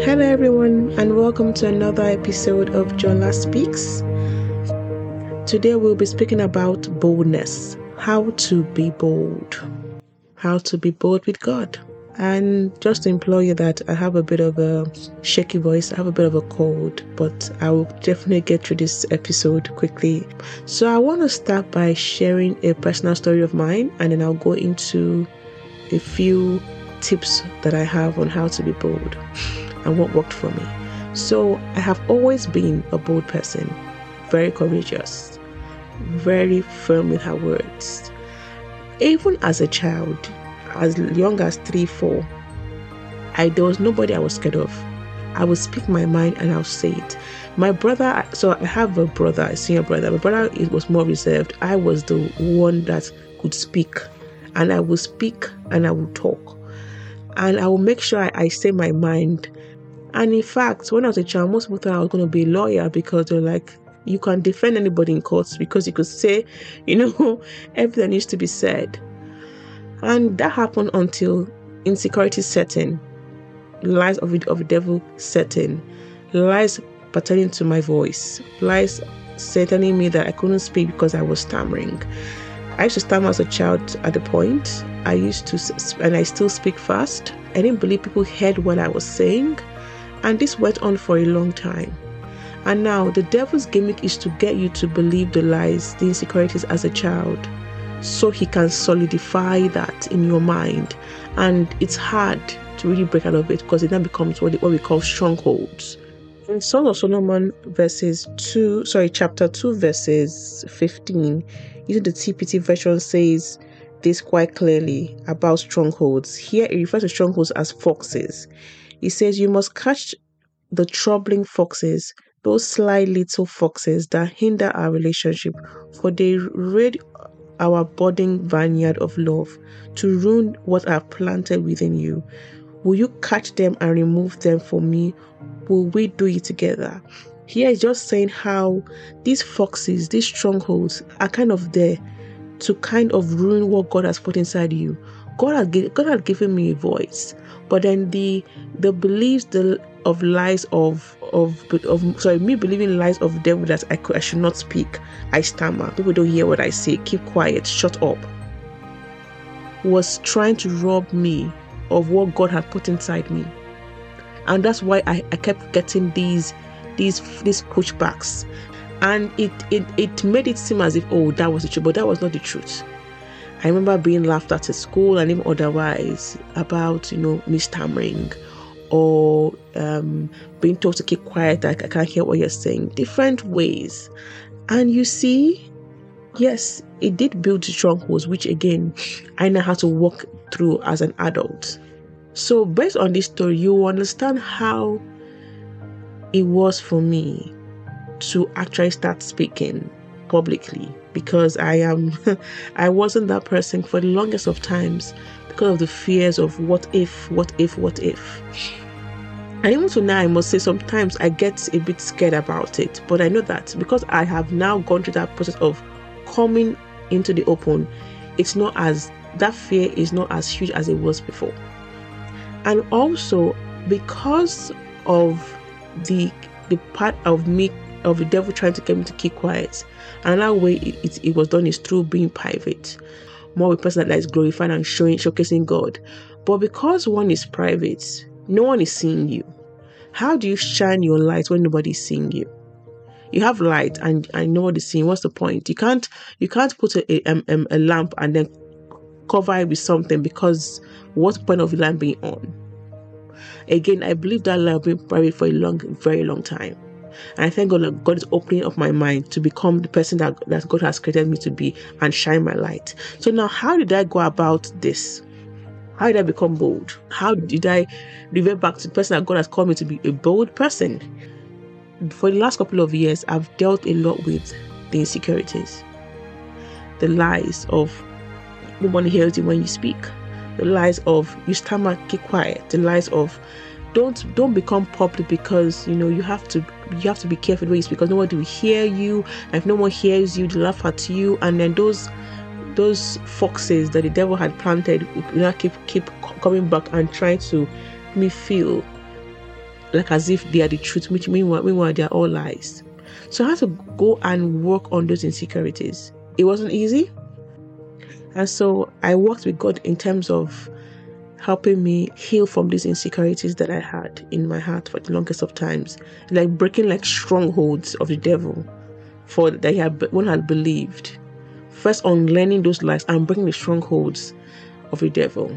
Hello, everyone, and welcome to another episode of Jola Speaks. Today, we'll be speaking about boldness how to be bold, how to be bold with God. And just to implore you that I have a bit of a shaky voice, I have a bit of a cold, but I will definitely get through this episode quickly. So, I want to start by sharing a personal story of mine, and then I'll go into a few tips that I have on how to be bold and what worked for me. So I have always been a bold person, very courageous, very firm with her words. Even as a child, as young as three, four, I there was nobody I was scared of. I would speak my mind and I'll say it. My brother, so I have a brother, a senior brother. My brother it was more reserved. I was the one that could speak, and I would speak and I would talk, and I will make sure I, I say my mind and in fact, when I was a child, most people thought I was going to be a lawyer because they're like, you can defend anybody in courts because you could say, you know, everything needs to be said. And that happened until insecurity setting, lies of, of the devil setting, lies pertaining to my voice, lies telling me that I couldn't speak because I was stammering. I used to stammer as a child at the point. I used to, and I still speak fast. I didn't believe people heard what I was saying. And this went on for a long time. And now the devil's gimmick is to get you to believe the lies, the insecurities as a child, so he can solidify that in your mind. And it's hard to really break out of it because it then becomes what, we call strongholds. In Song of Solomon, verses 2, sorry, chapter 2, verses 15, using the TPT version says this quite clearly about strongholds. Here it refers to strongholds as foxes. He says, You must catch the troubling foxes, those sly little foxes that hinder our relationship, for they raid our budding vineyard of love to ruin what I've planted within you. Will you catch them and remove them for me? Will we do it together? Here is just saying how these foxes, these strongholds, are kind of there to kind of ruin what God has put inside you. God had, God had given me a voice but then the the beliefs the of lies of of of sorry me believing lies of the devil that I could I should not speak I stammer. People don't hear what I say. Keep quiet. Shut up. Was trying to rob me of what God had put inside me. And that's why I, I kept getting these these these pushbacks. And it, it it made it seem as if oh that was the truth but that was not the truth I remember being laughed at at school and even otherwise about, you know, me stammering or um, being told to keep quiet, like I can't hear what you're saying, different ways. And you see, yes, it did build strongholds, which again, I know how to walk through as an adult. So, based on this story, you understand how it was for me to actually start speaking publicly because I am I wasn't that person for the longest of times because of the fears of what if, what if, what if. And even to now, I must say sometimes I get a bit scared about it, but I know that because I have now gone through that process of coming into the open, it's not as that fear is not as huge as it was before. And also because of the the part of me of the devil trying to get me to keep quiet. And another way it, it, it was done is through being private, more a person that is glorifying and showing, showcasing God. But because one is private, no one is seeing you. How do you shine your light when nobody is seeing you? You have light and, and nobody's seeing. What's the point? You can't you can't put a, a, a, a lamp and then cover it with something because what's the point of the lamp being on? Again, I believe that light will be private for a long, very long time. And I thank God that God is opening up my mind to become the person that, that God has created me to be and shine my light. So now, how did I go about this? How did I become bold? How did I revert back to the person that God has called me to be a bold person? For the last couple of years, I've dealt a lot with the insecurities, the lies of no one hears you when you speak, the lies of you stammer, keep quiet, the lies of don't don't become popular because you know you have to you have to be careful ways because nobody will hear you and if no one hears you they laugh at you and then those those foxes that the devil had planted you know keep keep coming back and trying to make me feel like as if they are the truth, which meanwhile, meanwhile they are all lies. So I had to go and work on those insecurities. It wasn't easy. And so I worked with God in terms of helping me heal from these insecurities that I had in my heart for the longest of times, like breaking like strongholds of the devil for that had one had believed. First on learning those lies and breaking the strongholds of the devil.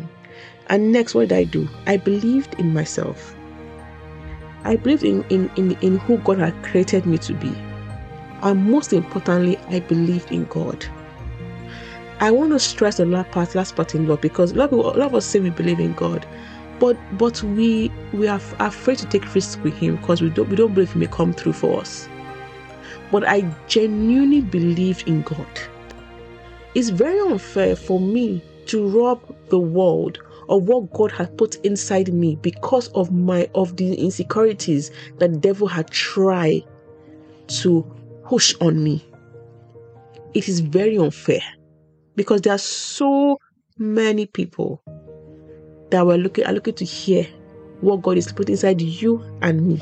And next, what did I do? I believed in myself. I believed in, in, in, in who God had created me to be. And most importantly, I believed in God. I want to stress the last part, last part in love because a lot, of, a lot of us say we believe in God, but but we we are afraid to take risks with Him because we don't we don't believe He may come through for us. But I genuinely believe in God. It's very unfair for me to rob the world of what God had put inside me because of my of the insecurities that the devil had tried to push on me. It is very unfair because there are so many people that were looking are looking to hear what God is put inside you and me.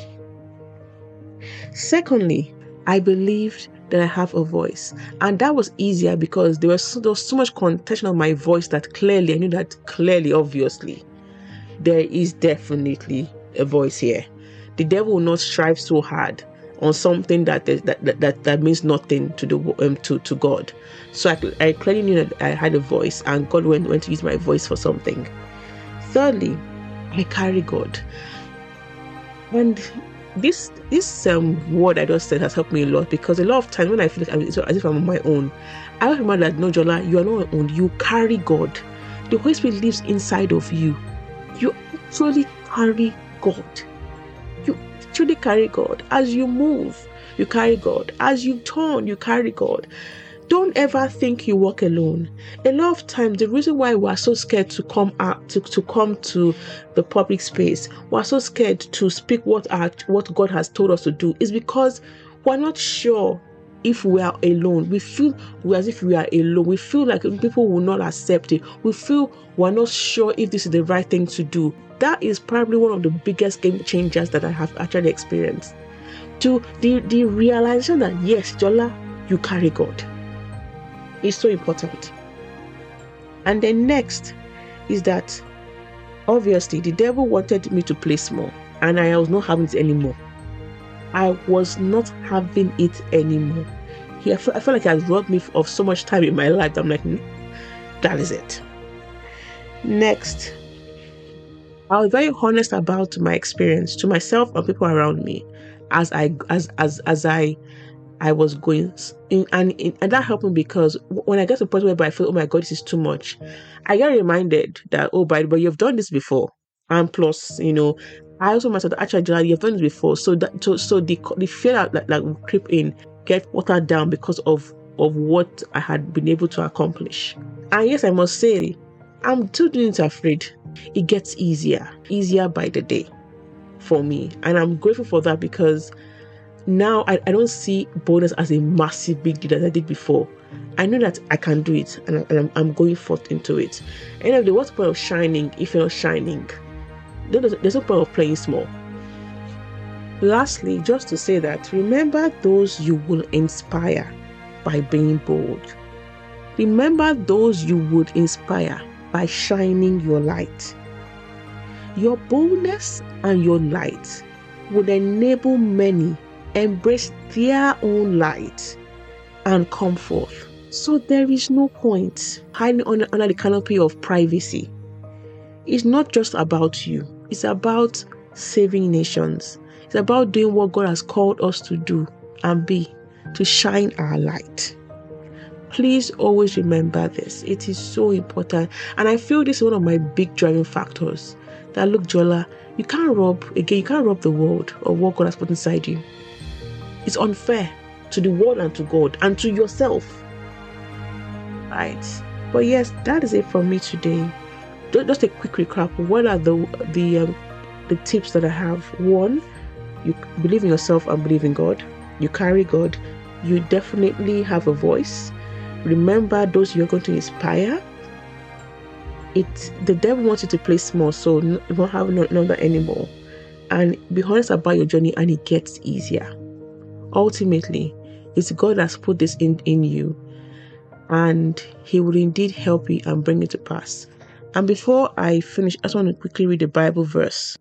Secondly, I believed that I have a voice, and that was easier because there was so, there was so much contention of my voice that clearly I knew that clearly, obviously, there is definitely a voice here. The devil will not strive so hard on something that that, that, that, that means nothing to the um, to, to God. So I, I clearly knew that I had a voice and God went, went to use my voice for something. Thirdly, I carry God. And this this um word I just said has helped me a lot because a lot of times when I feel like I'm, as if I'm on my own, I remember that no Jola, you are not on own, you carry God. The Holy Spirit lives inside of you. You actually carry God truly carry God. As you move, you carry God. As you turn, you carry God. Don't ever think you walk alone. A lot of times, the reason why we are so scared to come out to, to come to the public space, we are so scared to speak what our, what God has told us to do, is because we're not sure if we are alone. We feel we as if we are alone. We feel like people will not accept it. We feel we're not sure if this is the right thing to do that is probably one of the biggest game changers that I have actually experienced. To the, the realization that yes, Jola, you carry God is so important. And then next is that obviously the devil wanted me to play small, and I was not having it anymore. I was not having it anymore. He, I felt, like he has robbed me of so much time in my life. I'm like, that is it. Next, I was very honest about my experience to myself and people around me as I as as as I I was going in, and in, and that helped me because when I get to a point where I feel oh my god this is too much, I get reminded that oh by but you've done this before and plus you know I also myself actually you've done this before so that so, so the the fear that like, like creep in get watered down because of of what I had been able to accomplish. And yes, I must say I'm still doing it afraid it gets easier, easier by the day for me. And I'm grateful for that because now I, I don't see bonus as a massive big deal that I did before. I know that I can do it and, I, am I'm going forth into it. And if the what's the point of shining if you're not shining? There's, there's no point of playing small. Lastly, just to say that remember those you will inspire by being bold. Remember those you would inspire by shining your light. Your boldness and your light would enable many embrace their own light and come forth. So there is no point hiding under, under the canopy of privacy. It's not just about you, it's about saving nations. It's about doing what God has called us to do and be to shine our light. Please always remember this. It is so important. And I feel this is one of my big driving factors. That look, Jola, you can't rob again, you can't rob the world of what God has put inside you. It's unfair to the world and to God and to yourself. Right. But yes, that is it from me today. Just a quick recap. What are the the um, the tips that I have? One, you believe in yourself and believe in God. You carry God. You definitely have a voice remember those you're going to inspire it the devil wants you to play small so you won't have no number anymore and be honest about your journey and it gets easier. Ultimately, it's God that's put this in, in you and He will indeed help you and bring it to pass. And before I finish, I just want to quickly read the Bible verse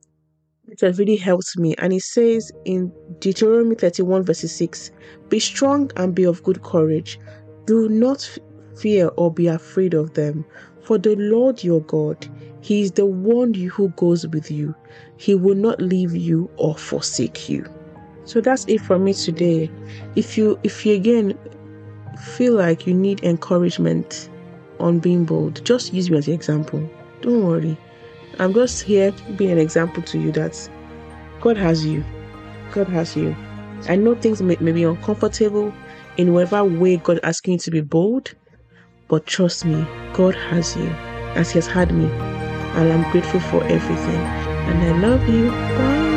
which has really helped me. And it says in Deuteronomy 31, verse 6 Be strong and be of good courage. Do not fear or be afraid of them, for the Lord your God, He is the one who goes with you. He will not leave you or forsake you. So that's it for me today. If you if you again feel like you need encouragement on being bold, just use me as an example. Don't worry. I'm just here being an example to you that God has you. God has you. I know things may, may be uncomfortable in whatever way God asking you to be bold, but trust me, God has you as He has had me. And I'm grateful for everything. And I love you. Bye.